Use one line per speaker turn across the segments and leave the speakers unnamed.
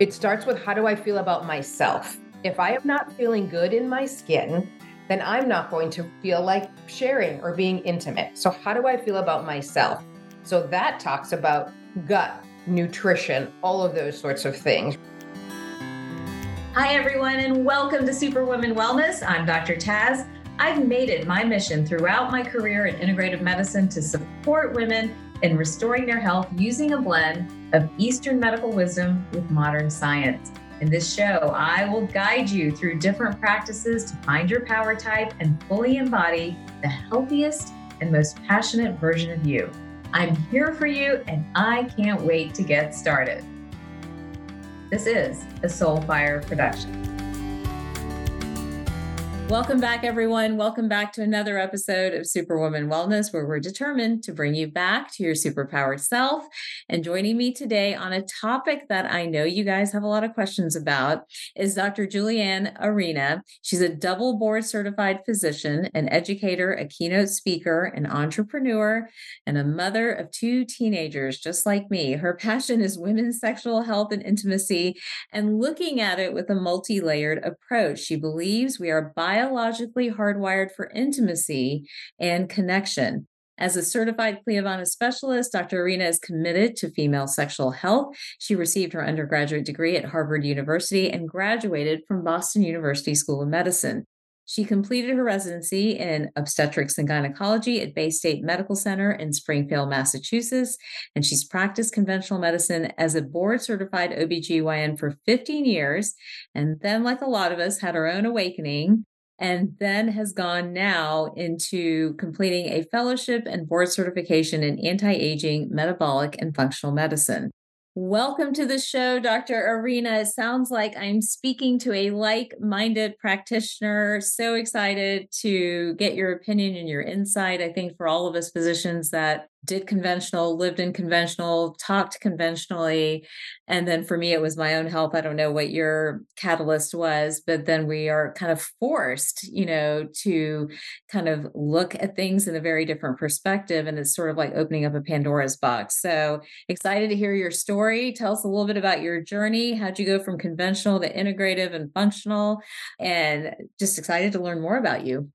It starts with how do I feel about myself? If I am not feeling good in my skin, then I'm not going to feel like sharing or being intimate. So, how do I feel about myself? So, that talks about gut, nutrition, all of those sorts of things.
Hi, everyone, and welcome to Superwoman Wellness. I'm Dr. Taz. I've made it my mission throughout my career in integrative medicine to support women in restoring their health using a blend of Eastern medical wisdom with modern science. In this show, I will guide you through different practices to find your power type and fully embody the healthiest and most passionate version of you. I'm here for you and I can't wait to get started. This is a Soulfire production. Welcome back, everyone. Welcome back to another episode of Superwoman Wellness, where we're determined to bring you back to your superpowered self. And joining me today on a topic that I know you guys have a lot of questions about is Dr. Julianne Arena. She's a double board certified physician, an educator, a keynote speaker, an entrepreneur, and a mother of two teenagers, just like me. Her passion is women's sexual health and intimacy and looking at it with a multi layered approach. She believes we are bi biologically hardwired for intimacy and connection. As a certified Cliovana specialist, Dr. Arena is committed to female sexual health. She received her undergraduate degree at Harvard University and graduated from Boston University School of Medicine. She completed her residency in obstetrics and gynecology at Baystate Medical Center in Springfield, Massachusetts, and she's practiced conventional medicine as a board certified OBGYN for 15 years. And then, like a lot of us, had her own awakening and then has gone now into completing a fellowship and board certification in anti aging, metabolic, and functional medicine. Welcome to the show, Dr. Arena. It sounds like I'm speaking to a like minded practitioner. So excited to get your opinion and your insight. I think for all of us physicians that did conventional, lived in conventional, talked conventionally. And then for me, it was my own health. I don't know what your catalyst was, but then we are kind of forced, you know, to kind of look at things in a very different perspective. And it's sort of like opening up a Pandora's box. So excited to hear your story. Tell us a little bit about your journey. How'd you go from conventional to integrative and functional? And just excited to learn more about you.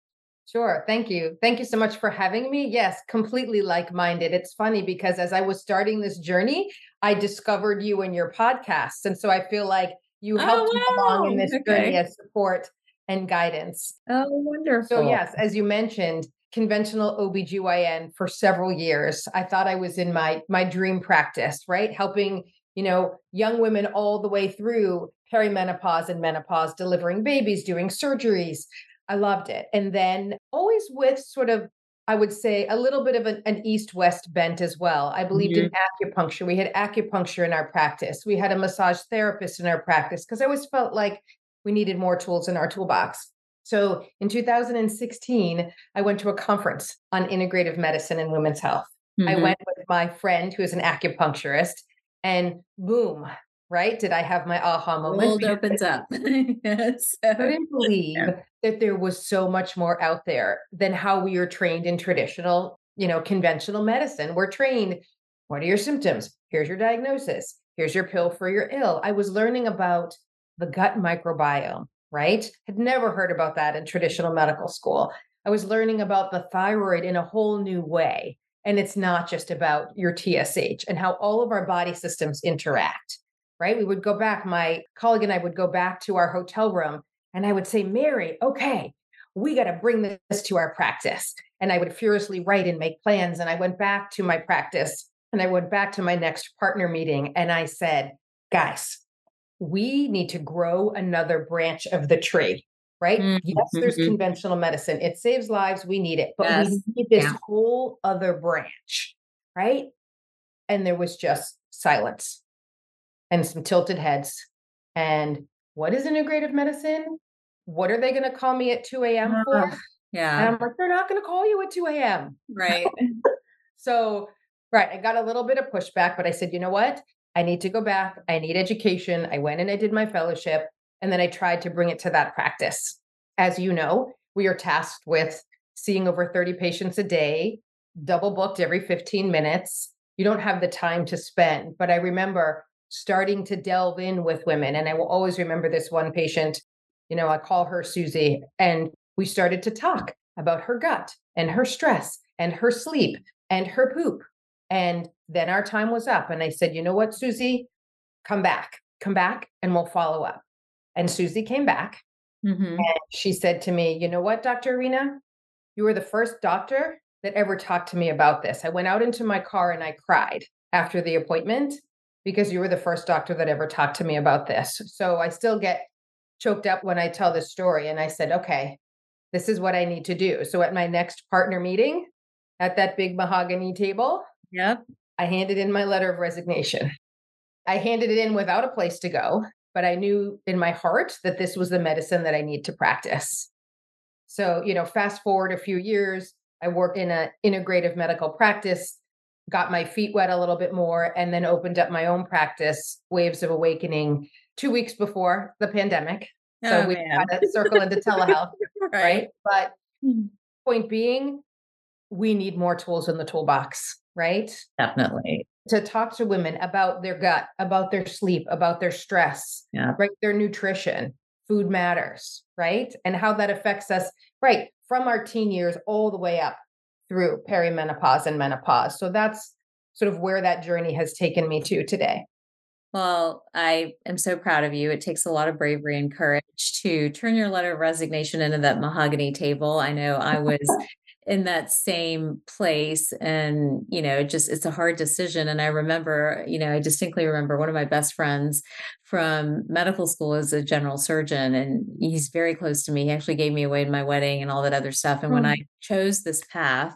Sure. Thank you. Thank you so much for having me. Yes, completely like minded. It's funny because as I was starting this journey, I discovered you and your podcast. And so I feel like you oh, helped oh, wow. me along in oh, this okay. journey of support and guidance.
Oh, wonderful.
So, yes, as you mentioned, conventional OBGYN for several years. I thought I was in my my dream practice, right? Helping, you know, young women all the way through perimenopause and menopause, delivering babies, doing surgeries, I loved it. And then always with sort of, I would say, a little bit of an, an east west bent as well. I believed mm-hmm. in acupuncture. We had acupuncture in our practice, we had a massage therapist in our practice because I always felt like we needed more tools in our toolbox. So in 2016, I went to a conference on integrative medicine and women's health. Mm-hmm. I went with my friend who is an acupuncturist, and boom, right? Did I have my aha moment?
World opens up.
yes. I couldn't believe yeah. that there was so much more out there than how we are trained in traditional, you know, conventional medicine. We're trained, what are your symptoms? Here's your diagnosis. Here's your pill for your ill. I was learning about the gut microbiome, right? Had never heard about that in traditional medical school. I was learning about the thyroid in a whole new way. And it's not just about your TSH and how all of our body systems interact right? We would go back, my colleague and I would go back to our hotel room and I would say, Mary, okay, we got to bring this to our practice. And I would furiously write and make plans. And I went back to my practice and I went back to my next partner meeting and I said, guys, we need to grow another branch of the tree, right? Mm-hmm. Yes, there's mm-hmm. conventional medicine. It saves lives. We need it, but yes. we need this yeah. whole other branch, right? And there was just silence and some tilted heads. And what is integrative medicine? What are they going to call me at 2 a.m. for?
Yeah.
And I'm like, they're not going to call you at 2 a.m.
Right.
so, right. I got a little bit of pushback, but I said, you know what? I need to go back. I need education. I went and I did my fellowship. And then I tried to bring it to that practice. As you know, we are tasked with seeing over 30 patients a day, double booked every 15 minutes. You don't have the time to spend. But I remember starting to delve in with women. And I will always remember this one patient, you know, I call her Susie, and we started to talk about her gut and her stress and her sleep and her poop. And then our time was up. And I said, you know what, Susie, come back, come back, and we'll follow up. And Susie came back mm-hmm. and she said to me, you know what, Dr. Arena, you were the first doctor that ever talked to me about this. I went out into my car and I cried after the appointment because you were the first doctor that ever talked to me about this. So I still get choked up when I tell this story. And I said, okay, this is what I need to do. So at my next partner meeting at that big mahogany table,
yep.
I handed in my letter of resignation. I handed it in without a place to go, but I knew in my heart that this was the medicine that I need to practice. So, you know, fast forward a few years, I worked in an integrative medical practice, got my feet wet a little bit more, and then opened up my own practice, Waves of Awakening, two weeks before the pandemic. So oh, we man. had to circle into telehealth, right. right? But hmm. point being, we need more tools in the toolbox, right?
Definitely.
To talk to women about their gut, about their sleep, about their stress,
yeah.
right? Their nutrition, food matters, right? And how that affects us, right? From our teen years all the way up through perimenopause and menopause. So that's sort of where that journey has taken me to today.
Well, I am so proud of you. It takes a lot of bravery and courage to turn your letter of resignation into that mahogany table. I know I was in that same place and you know just it's a hard decision and i remember you know i distinctly remember one of my best friends from medical school is a general surgeon and he's very close to me he actually gave me away in my wedding and all that other stuff and mm. when i chose this path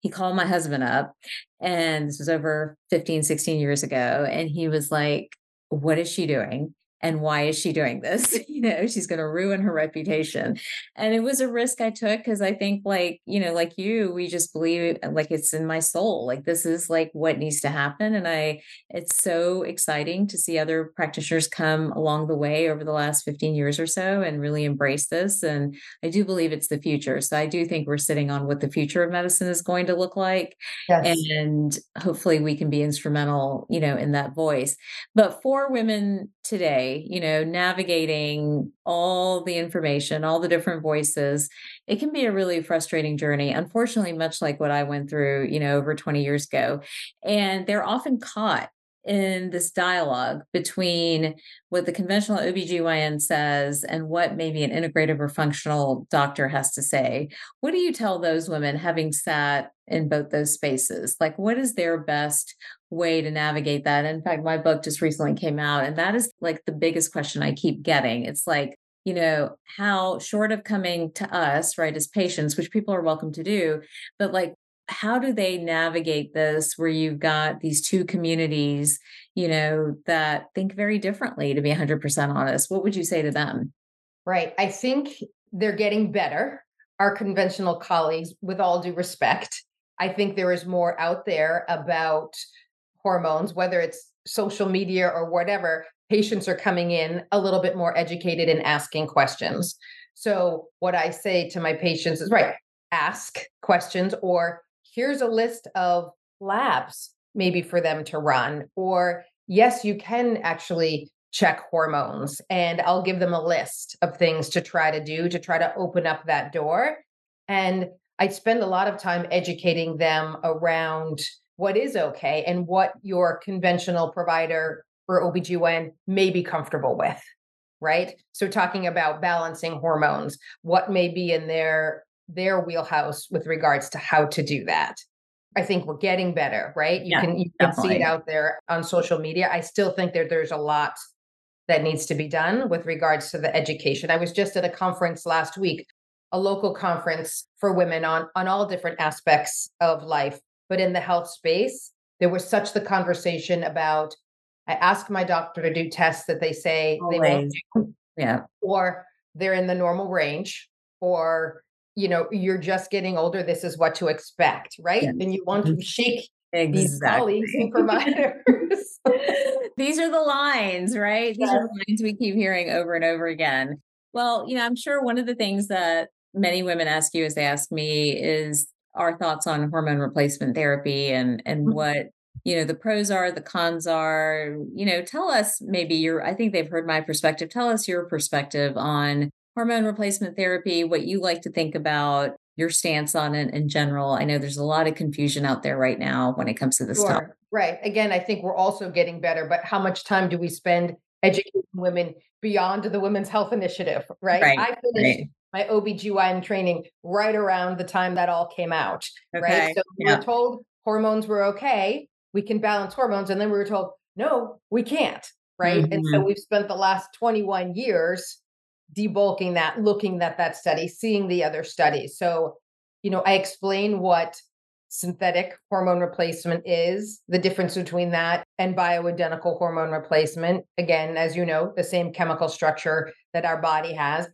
he called my husband up and this was over 15 16 years ago and he was like what is she doing and why is she doing this? You know she's going to ruin her reputation. And it was a risk i took because i think like you know like you we just believe uh, like it's in my soul like this is like what needs to happen and i it's so exciting to see other practitioners come along the way over the last 15 years or so and really embrace this and i do believe it's the future so i do think we're sitting on what the future of medicine is going to look like yes. and hopefully we can be instrumental you know in that voice. But for women today you know, navigating all the information, all the different voices, it can be a really frustrating journey. Unfortunately, much like what I went through, you know, over 20 years ago. And they're often caught in this dialogue between what the conventional OBGYN says and what maybe an integrative or functional doctor has to say. What do you tell those women having sat in both those spaces? Like, what is their best way to navigate that. In fact, my book just recently came out, and that is like the biggest question I keep getting. It's like, you know, how short of coming to us, right, as patients, which people are welcome to do, but like, how do they navigate this where you've got these two communities, you know, that think very differently, to be 100% honest? What would you say to them?
Right. I think they're getting better. Our conventional colleagues, with all due respect, I think there is more out there about hormones, whether it's social media or whatever, patients are coming in a little bit more educated and asking questions. So, what I say to my patients is right, ask questions, or here's a list of labs maybe for them to run, or yes, you can actually check hormones, and I'll give them a list of things to try to do to try to open up that door. And I spend a lot of time educating them around what is okay and what your conventional provider for OBGYN may be comfortable with, right? So talking about balancing hormones, what may be in their their wheelhouse with regards to how to do that. I think we're getting better, right? You yeah, can you can see it out there on social media. I still think that there's a lot that needs to be done with regards to the education. I was just at a conference last week, a local conference for women on on all different aspects of life but in the health space, there was such the conversation about I ask my doctor to do tests that they say Always. they won't
do. Yeah.
Or they're in the normal range, or you know, you're just getting older. This is what to expect, right? Yeah. And you want to mm-hmm. shake exactly. these colleagues and providers.
these are the lines, right? These yes. are the lines we keep hearing over and over again. Well, you know, I'm sure one of the things that many women ask you as they ask me is our thoughts on hormone replacement therapy and and mm-hmm. what you know, the pros are, the cons are, you know, tell us maybe your, I think they've heard my perspective. Tell us your perspective on hormone replacement therapy, what you like to think about, your stance on it in general. I know there's a lot of confusion out there right now when it comes to this sure. topic.
Right. Again, I think we're also getting better, but how much time do we spend educating women beyond the Women's Health Initiative? Right. right. I finished right. My OBGYN training right around the time that all came out. Okay. Right. So we yeah. were told hormones were okay. We can balance hormones. And then we were told, no, we can't. Right. Mm-hmm. And so mm-hmm. we've spent the last 21 years debulking that, looking at that study, seeing the other studies. So, you know, I explain what synthetic hormone replacement is, the difference between that and bioidentical hormone replacement. Again, as you know, the same chemical structure that our body has,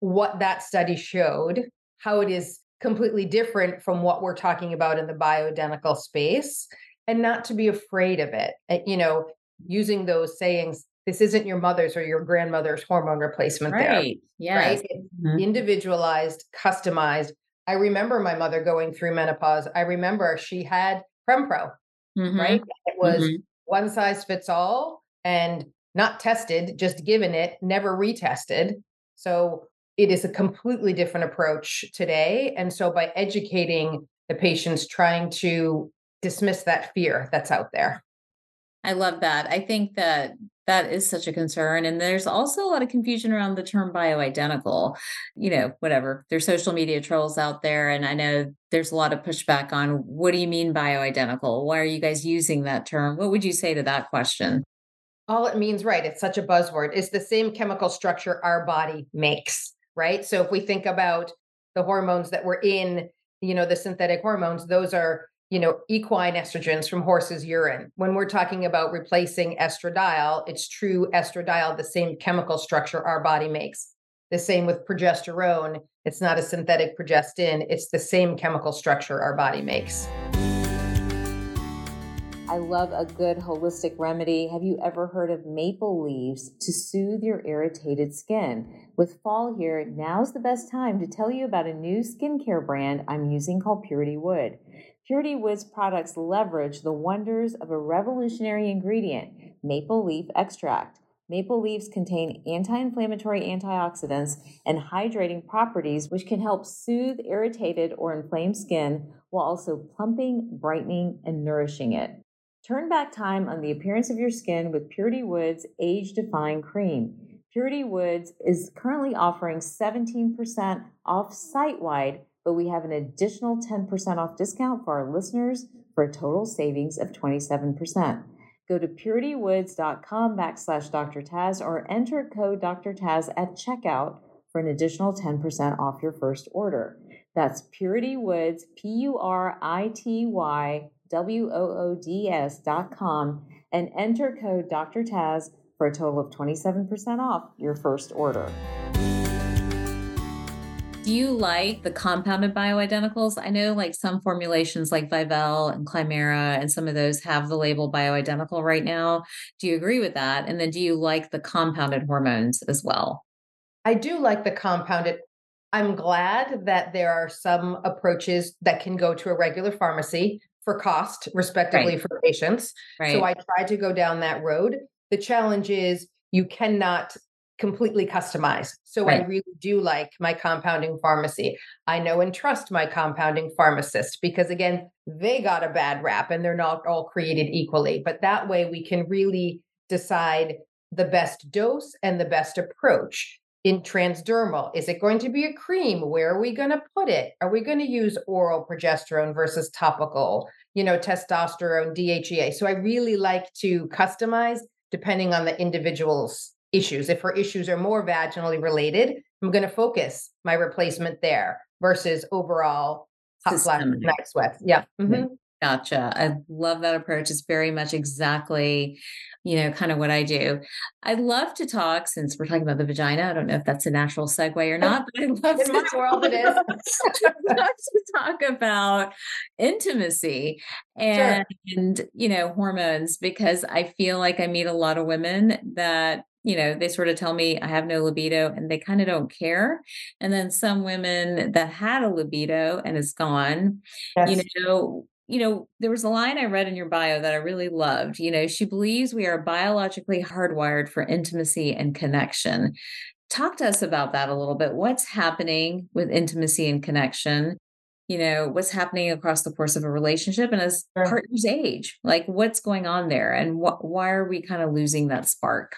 what that study showed, how it is completely different from what we're talking about in the bioidentical space, and not to be afraid of it. Eh, you know, using those sayings, this isn't your mother's or your grandmother's hormone replacement right.
Yes. Right.
Mm-hmm. Individualized, customized. I remember my mother going through menopause. I remember she had Prempro, mm-hmm. right? It was mm-hmm. one size fits all and not tested, just given it, never retested. So it is a completely different approach today. And so by educating the patients, trying to dismiss that fear that's out there.
I love that. I think that that is such a concern. And there's also a lot of confusion around the term bioidentical. You know, whatever. There's social media trolls out there. And I know there's a lot of pushback on what do you mean bioidentical? Why are you guys using that term? What would you say to that question?
All it means, right? It's such a buzzword. It's the same chemical structure our body makes, right? So if we think about the hormones that were in, you know, the synthetic hormones, those are you know, equine estrogens from horses' urine. When we're talking about replacing estradiol, it's true estradiol, the same chemical structure our body makes. The same with progesterone. It's not a synthetic progestin, it's the same chemical structure our body makes.
I love a good holistic remedy. Have you ever heard of maple leaves to soothe your irritated skin? With fall here, now's the best time to tell you about a new skincare brand I'm using called Purity Wood. Purity Woods products leverage the wonders of a revolutionary ingredient, maple leaf extract. Maple leaves contain anti inflammatory antioxidants and hydrating properties, which can help soothe irritated or inflamed skin while also plumping, brightening, and nourishing it. Turn back time on the appearance of your skin with Purity Woods Age Defying Cream. Purity Woods is currently offering 17% off site wide but we have an additional 10% off discount for our listeners for a total savings of 27%. Go to puritywoods.com backslash Dr. Taz or enter code Dr. Taz at checkout for an additional 10% off your first order. That's Purity Woods, P U R I T Y W O O D S dot com, and enter code Dr. Taz for a total of 27% off your first order. Do you like the compounded bioidenticals? I know like some formulations like Vivelle and Climara and some of those have the label bioidentical right now. Do you agree with that? And then do you like the compounded hormones as well?
I do like the compounded. I'm glad that there are some approaches that can go to a regular pharmacy for cost, respectively, right. for patients. Right. So I tried to go down that road. The challenge is you cannot completely customized. So right. I really do like my compounding pharmacy. I know and trust my compounding pharmacist because, again, they got a bad rap and they're not all created equally. But that way we can really decide the best dose and the best approach. In transdermal, is it going to be a cream? Where are we going to put it? Are we going to use oral progesterone versus topical, you know, testosterone, DHEA? So I really like to customize depending on the individual's issues. If her issues are more vaginally related, I'm going to focus my replacement there versus overall hot flash night sweats. Yeah. Mm-hmm.
Gotcha. I love that approach. It's very much exactly, you know, kind of what I do. I love to talk since we're talking about the vagina. I don't know if that's a natural segue or not, but I love
in my world it is.
Love to talk about intimacy and, sure. you know, hormones because I feel like I meet a lot of women that you know, they sort of tell me I have no libido and they kind of don't care. And then some women that had a libido and is gone, yes. you know, you know, there was a line I read in your bio that I really loved. You know, she believes we are biologically hardwired for intimacy and connection. Talk to us about that a little bit. What's happening with intimacy and connection? You know, what's happening across the course of a relationship and as
Sure.
partners age? Like, what's going on there? And wh- why are we kind of losing that spark?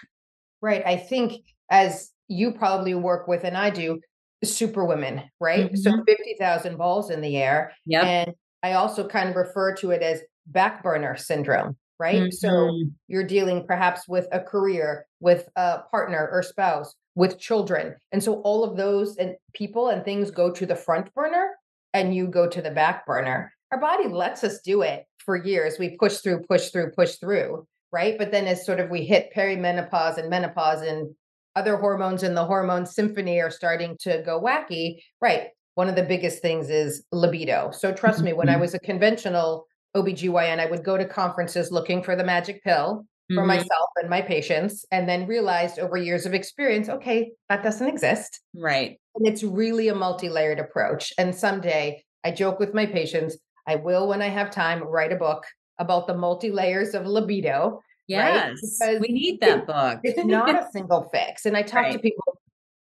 Right. I think as you probably work with, and I do, super women, right? So
Mhm.
50,000 balls in the air.
Yep.
And I also kind of refer to it as back burner syndrome, right? So
Mhm.
you're dealing perhaps with a career, with a partner or spouse, with children. And so all of those and people and things go to the front burner and you go to the back burner. Our body lets us do it for years. We push through, push through, push through, right? But then as sort of we hit perimenopause and menopause and other hormones in the hormone symphony are starting to go wacky, right? One of the biggest things is libido. So trust me, when I
Mhm.
was a conventional OBGYN, I would go to conferences looking for the magic pill for
Mhm.
myself and my patients, and then realized over years of experience, okay, that doesn't exist.
Right.
And it's really a multi-layered approach. And someday I joke with my patients, I will, when I have time, write a book about the multi-layers of libido, right?
Yes.
Because
We need that book.
it's not a single fix. And I talk to people,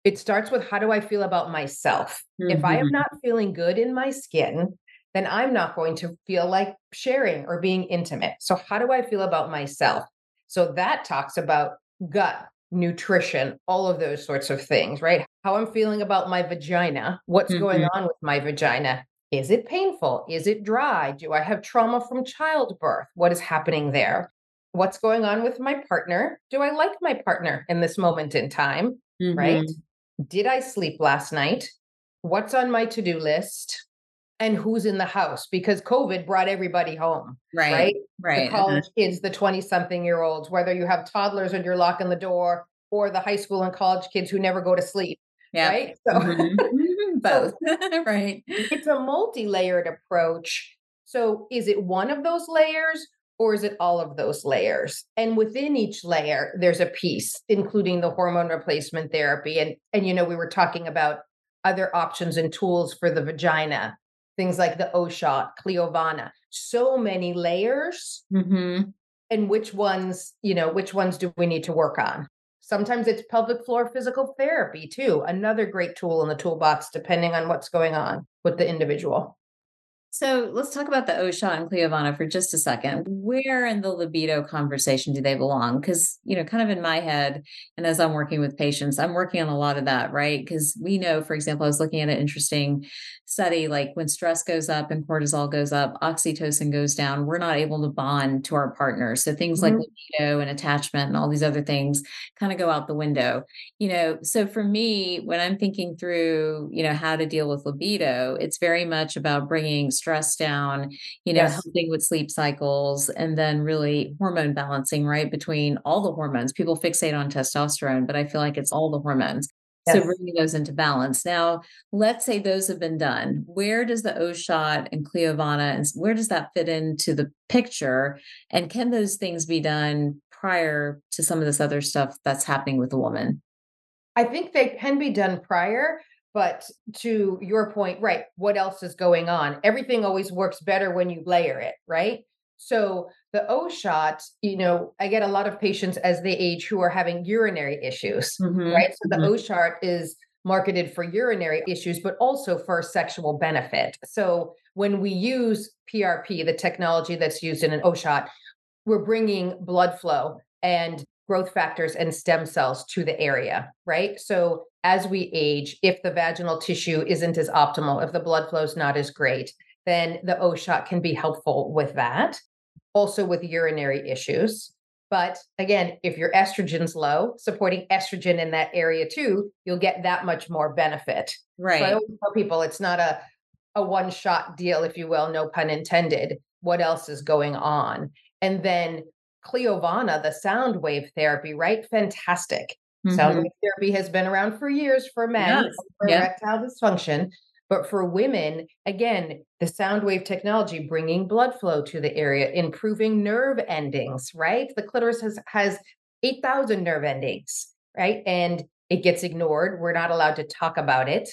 it starts with how do I feel about myself? If I am
Mhm.
not feeling good in my skin, then I'm not going to feel like sharing or being intimate. So, how do I feel about myself? So, that talks about gut, nutrition, all of those sorts of things, right? How I'm feeling about my vagina, what's going
Mhm.
on with my vagina. Is it painful? Is it dry? Do I have trauma from childbirth? What is happening there? What's going on with my partner? Do I like my partner in this moment in time? Right? Did I sleep last night? What's on my to do list? And who's in the house? Because COVID brought everybody home,
Right.
right?
Right.
The college kids, the 20 something year olds, whether you have toddlers and you're locking the door, or the high school and college kids who never go to sleep,
Yep.
right? So
Mhm. Mhm. Both. right.
it's a multi layered approach. So is it one of those layers? Or is it all of those layers? And within each layer, there's a piece, including the hormone replacement therapy. And, and you know, we were talking about other options and tools for the vagina, things like the O shot, Cliovana. So many layers.
Mhm.
And which ones, you know, which ones do we need to work on? Sometimes it's pelvic floor physical therapy too, another great tool in the toolbox, depending on what's going on with the individual.
So let's talk about the O shot and Cliovana for just a second. Where in the libido conversation do they belong? Because, you know, kind of in my head, and as I'm working with patients, I'm working on a lot of that, right? Because we know, for example, I was looking at an interesting study like when stress goes up and cortisol goes up, oxytocin goes down, we're not able to bond to our partners. So things like
Mhm.
libido and attachment and all these other things kind of go out the window. You know, so for me, when I'm thinking through, you know, how to deal with libido, it's very much about bringing stress down, you know,
Yes.
helping with sleep cycles and then really hormone balancing, right? Between all the hormones. People fixate on testosterone, but I feel like it's all the hormones. So bringing those into balance. Now, let's say those have been done. Where does the O shot and Cliovana and where does that fit into the picture? And can those things be done prior to some of this other stuff that's happening with the woman?
I think they can be done prior, but to your point, right, what else is going on? Everything always works better when you layer it, right? So the O shot, you know, I get a lot of patients as they age who are having urinary issues,
Mhm,
right? So the
mhm.
O shot is marketed for urinary issues, but also for sexual benefit. So when we use PRP, the technology that's used in an O shot, we're bringing blood flow and growth factors and stem cells to the area, right? So as we age, if the vaginal tissue isn't as optimal, if the blood flow is not as great, then the O shot can be helpful with that. Also with urinary issues. But again, if your estrogen's low, supporting estrogen in that area too, you'll get that much more benefit. So I
Right.
always tell people it's not a a one shot deal, if you will, no pun intended. What else is going on? And then Cliovana, the sound wave therapy, right? Fantastic. Sound
Mhm.
wave therapy has been around for years for men
Yes.
for erectile dysfunction. But for women, again, the sound wave technology bringing blood flow to the area, improving nerve endings, right? The clitoris has, has 8,000 nerve endings, right? And it gets ignored. We're not allowed to talk about it,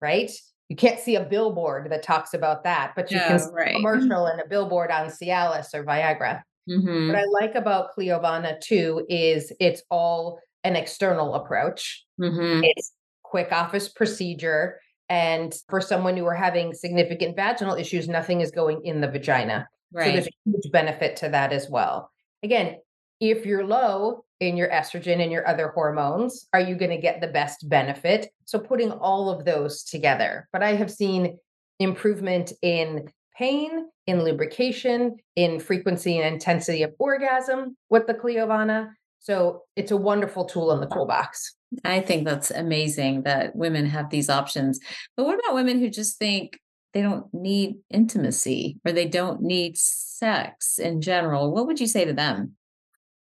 right? you can't see a billboard that talks about that, but you can see
right.
a commercial and a billboard on Cialis or Viagra.
Mhm.
What I like about Cliovana too is it's all an external approach.
Mhm.
It's quick office procedure. And for someone who are having significant vaginal issues, nothing is going in the vagina. So there's a huge benefit to that as well. Again, if you're low in your estrogen and your other hormones, are you going to get the best benefit? So putting all of those together. But I have seen improvement in pain, in lubrication, in frequency and intensity of orgasm with the Cliovana. So it's a wonderful tool in the toolbox.
I think that's amazing that women have these options. But what about women who just think they don't need intimacy or they don't need sex in general? What would you say to them?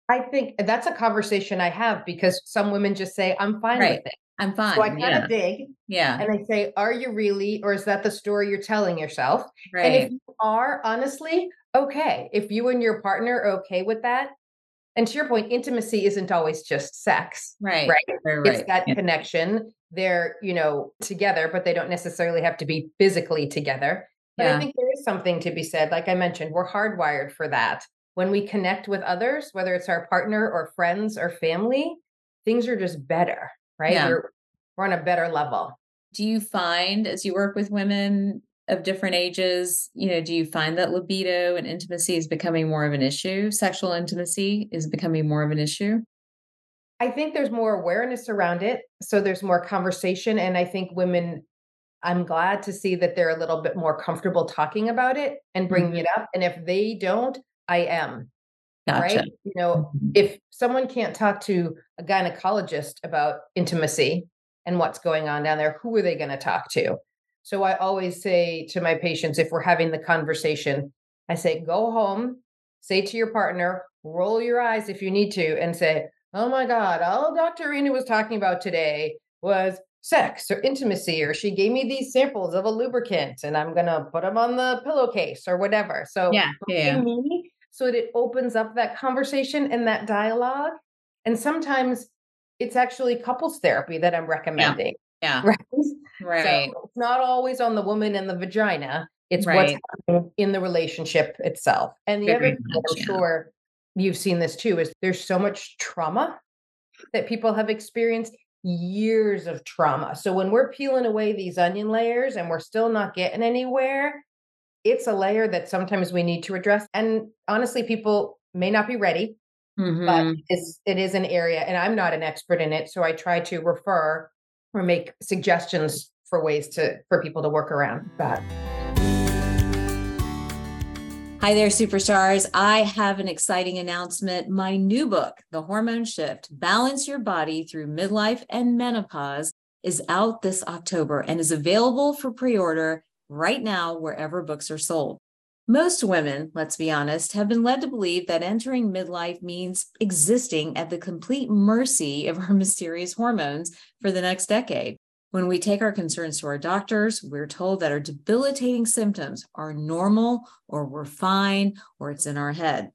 I think eh, that's a conversation I have because some women just say, I'm fine
Right.
with it.
I'm fine.
So I kind
yeah.
of dig
yeah.
and I say, Are you really? Or is that the story you're telling yourself? And if you are, honestly, okay. If you and your partner are okay with that, and to your point, intimacy isn't always just sex,
Right.
right?
Right.
It's that
Yeah.
connection. They're, you know, together, but they don't necessarily have to be physically together. But
Yeah.
I think there is something to be said. Like I mentioned, we're hardwired for that. When we connect with others, whether it's our partner or friends or family, things are just better, right?
Yeah.
We're, we're on a better level.
Do you find as you work with women of different ages, you know, do you find that libido and intimacy is becoming more of an issue? Sexual intimacy is becoming more of an issue?
I think there's more awareness around it. So there's more conversation. And I think women, I'm glad to see that they're a little bit more comfortable talking about it and bringing
Mhm.
it up. And if they don't, I am.
Gotcha.
right? You know,
Mhm.
if someone can't talk to a gynecologist about intimacy and what's going on down there, who are they going to talk to? So I always say to my patients, if we're having the conversation, I say, go home, say to your partner, roll your eyes if you need to, and say, oh my God, all Dr. Arena was talking about today was sex or intimacy, or she gave me these samples of a lubricant and I'm going to put them on the pillowcase or whatever. So
Yeah. Yeah.
me so that it opens up that conversation and that dialogue. And sometimes it's actually couples therapy that I'm recommending,
Yeah.
right?
Right.
So it's not always on the woman and the vagina. It's what's
Right.
happening in the relationship itself. And the
Very
other thing I'm
yeah.
sure you've seen this too is there's so much trauma that people have experienced years of trauma. So when we're peeling away these onion layers and we're still not getting anywhere, it's a layer that sometimes we need to address. And honestly, people may not be ready, but
Mhm.
it's, it is an area, and I'm not an expert in it. So I try to refer or make suggestions for ways to for people to work around that.
Hi there, superstars. I have an exciting announcement. My new book, The Hormone Shift Balance Your Body Through Midlife and Menopause, is out this October and is available for pre order right now wherever books are sold. Most women, let's be honest, have been led to believe that entering midlife means existing at the complete mercy of our mysterious hormones for the next decade. When we take our concerns to our doctors, we're told that our debilitating symptoms are normal or we're fine or it's in our head.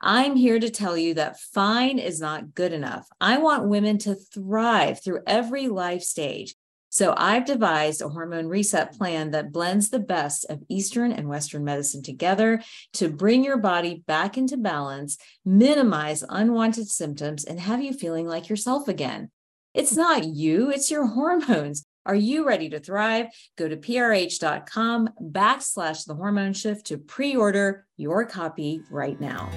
I'm here to tell you that fine is not good enough. I want women to thrive through every life stage. So I've devised a hormone reset plan that blends the best of Eastern and Western medicine together to bring your body back into balance, minimize unwanted symptoms, and have you feeling like yourself again. It's not you, it's your hormones. Are you ready to thrive? Go to prh.com backslash the hormone shift to pre order your copy right now.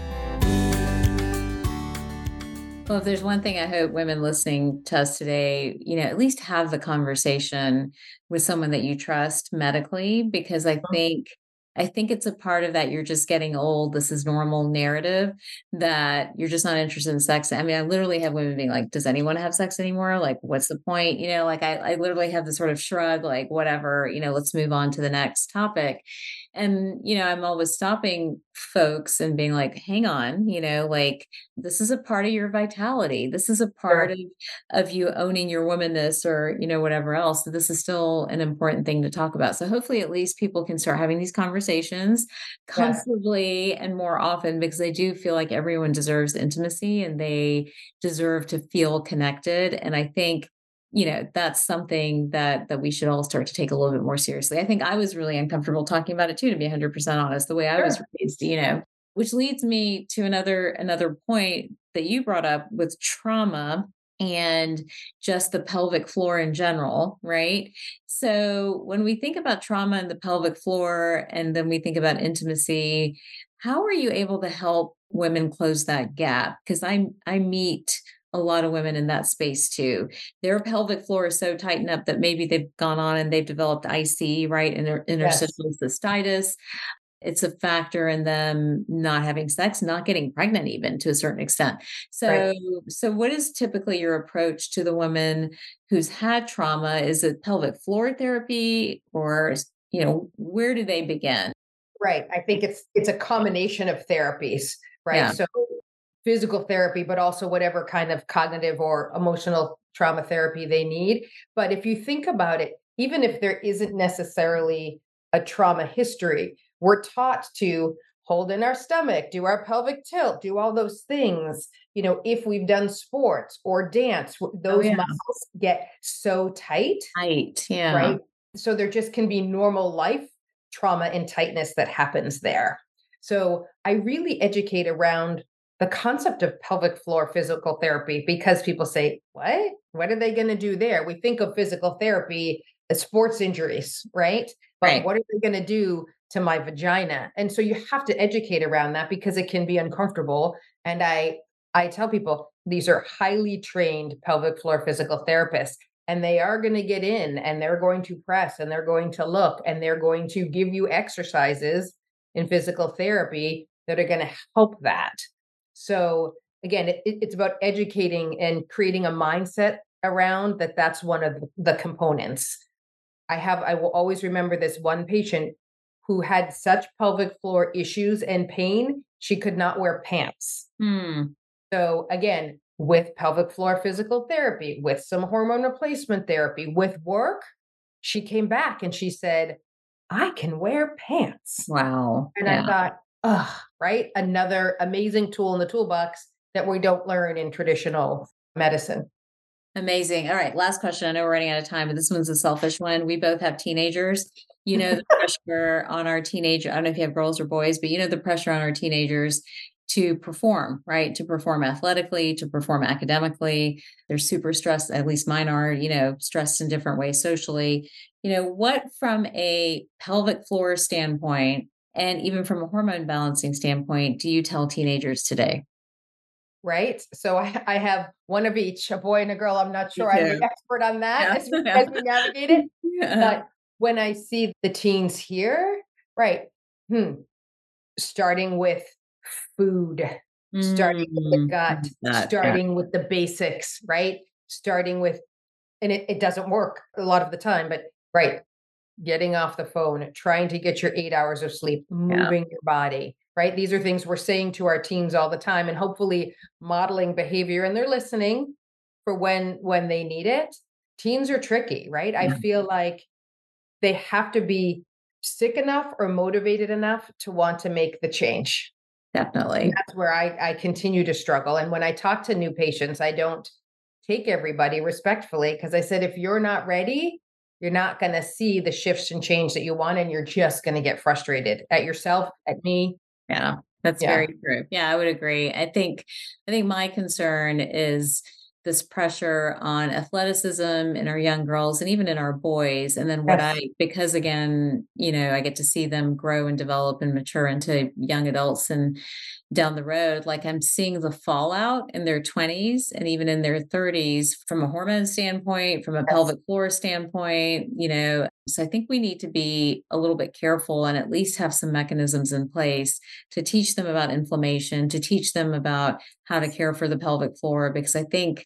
Well, if there's one thing I hope women listening to us today, you know, at least have the conversation with someone that you trust medically, because I mm-hmm. think I think it's a part of that you're just getting old. This is normal narrative that you're just not interested in sex. I mean, I literally have women being like, does anyone have sex anymore? Like, what's the point? You know, like I, I literally have this sort of shrug, like, whatever, you know, let's move on to the next topic. And, you know, I'm always stopping folks and being like, hang on, you know, like this is a part of your vitality. This is a part of, of you owning your womanness or, you know, whatever else. So this is still an important thing to talk about. So hopefully at least people can start having these conversations comfortably and more often because I do feel like everyone deserves intimacy and they deserve to feel connected. And I think you know that's something that that we should all start to take a little bit more seriously i think i was really uncomfortable talking about it too to be 100% honest the way i sure. was raised you know which leads me to another another point that you brought up with trauma and just the pelvic floor in general, right? So when we think about trauma and the pelvic floor, and then we think about intimacy, how are you able to help women close that gap? Because I I meet a lot of women in that space too. Their pelvic floor is so tightened up that maybe they've gone on and they've developed IC, right? Inter- interstitial yes. cystitis it's a factor in them not having sex not getting pregnant even to a certain extent so right. so what is typically your approach to the woman who's had trauma is it pelvic floor therapy or you know where do they begin
right i think it's it's a combination of therapies right yeah. so physical therapy but also whatever kind of cognitive or emotional trauma therapy they need but if you think about it even if there isn't necessarily a trauma history we're taught to hold in our stomach, do our pelvic tilt, do all those things. You know, if we've done sports or dance, oh, those oh, yeah. muscles get so tight.
Tight, yeah.
Right. So there just can be normal life trauma and tightness that happens there. So I really educate around the concept of pelvic floor physical therapy because people say, What? What are they going to do there? We think of physical therapy as sports injuries, right? But right. what are they going to do to my vagina and so you have to educate around that because it can be uncomfortable and i i tell people these are highly trained pelvic floor physical therapists and they are going to get in and they're going to press and they're going to look and they're going to give you exercises in physical therapy that are going to help that so again it, it's about educating and creating a mindset around that that's one of the components i have i will always remember this one patient who had such pelvic floor issues and pain, she could not wear pants. Hmm. So, again, with pelvic floor physical therapy, with some hormone replacement therapy, with work, she came back and she said, I can wear pants.
Wow.
And yeah. I thought, ugh, right? Another amazing tool in the toolbox that we don't learn in traditional medicine.
Amazing. All right. Last question. I know we're running out of time, but this one's a selfish one. We both have teenagers you know the pressure on our teenager i don't know if you have girls or boys but you know the pressure on our teenagers to perform right to perform athletically to perform academically they're super stressed at least mine are you know stressed in different ways socially you know what from a pelvic floor standpoint and even from a hormone balancing standpoint do you tell teenagers today
right? So I, I, have one of each, a boy and a girl. I'm not sure I'm the expert on that yeah. as, as, we navigate it. Yeah. But when I see the teens here, right? Hmm. Starting with food, mm, starting with the mm, gut, that, starting yeah. with the basics, right? Starting with, and it, it doesn't work a lot of the time, but right, getting off the phone, trying to get your eight hours of sleep, moving yeah. your body, right? These are things we're saying to our teens all the time and hopefully modeling behavior and they're listening for when when they need it. Teens are tricky, right? Yeah. I feel like they have to be sick enough or motivated enough to want to make the change.
Definitely.
And that's where I, I continue to struggle. And when I talk to new patients, I don't take everybody respectfully because I said, if you're not ready, you're not going to see the shifts and change that you want. And you're just going to get frustrated at yourself, at me.
Yeah, that's yeah. very true. Yeah, I would agree. I think, I think my concern is, this pressure on athleticism in our young girls and even in our boys and then what yes. i because again you know i get to see them grow and develop and mature into young adults and down the road like i'm seeing the fallout in their 20s and even in their 30s from a hormone standpoint from a pelvic floor standpoint you know? So i think we need to be a little bit careful and at least have some mechanisms in place to teach them about inflammation to teach them about how to care for the pelvic floor because i think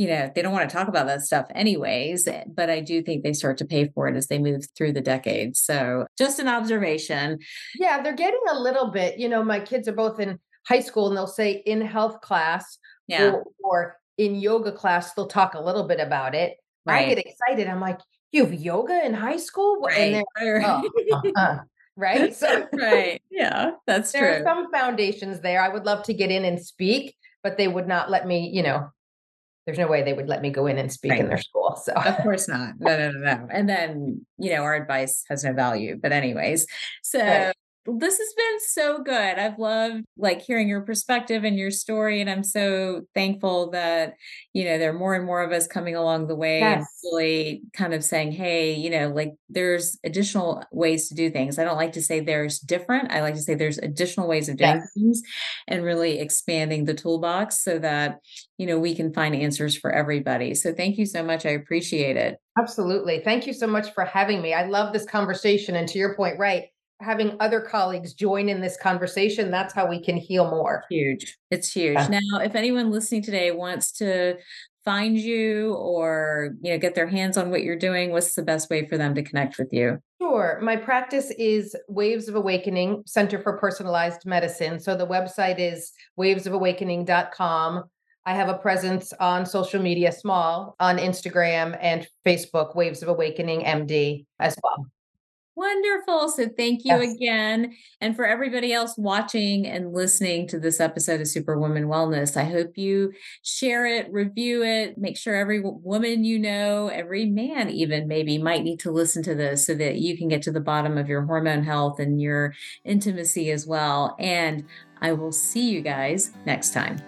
you know they don't want to talk about that stuff anyways eh, but i do think they start to pay for it as they move through the decades so just an observation
yeah they're getting a little bit you know my kids are both in high school and they'll say in health class yeah. or, or in yoga class they'll talk a little bit about it right. i get excited i'm like you have yoga in high school
right.
Oh, uh-uh. right
so right yeah that's
there
true
are some foundations there i would love to get in and speak but they would not let me you know there's no way they would let me go in and speak right. in their school. So
of course not. No, no, no, no. And then, you know, our advice has no value. But anyways, so right this has been so good. I've loved like hearing your perspective and your story. And I'm so thankful that, you know, there are more and more of us coming along the way yes. and really kind of saying, hey, you know, like there's additional ways to do things. I don't like to say there's different. I like to say there's additional ways of doing yes. things and really expanding the toolbox so that, you know, we can find answers for everybody. So thank you so much. I appreciate it.
Absolutely. Thank you so much for having me. I love this conversation. And to your point, right having other colleagues join in this conversation that's how we can heal more.
Huge. It's huge. Yeah. now if anyone listening today wants to find you or you know get their hands on what you're doing what's the best way for them to connect with you?
Sure. My practice is waves of awakening center for personalized medicine. So the website is wavesofawakening.com I have a presence on social media, small on Instagram and Facebook, Waves of Awakening MD as well.
Wonderful. So thank you yes. again. And for everybody else watching and listening to this episode of Superwoman Wellness, I hope you share it, review it, make sure every woman you know, every man even maybe might need to listen to this so that you can get to the bottom of your hormone health and your intimacy as well. And I will see you guys next time.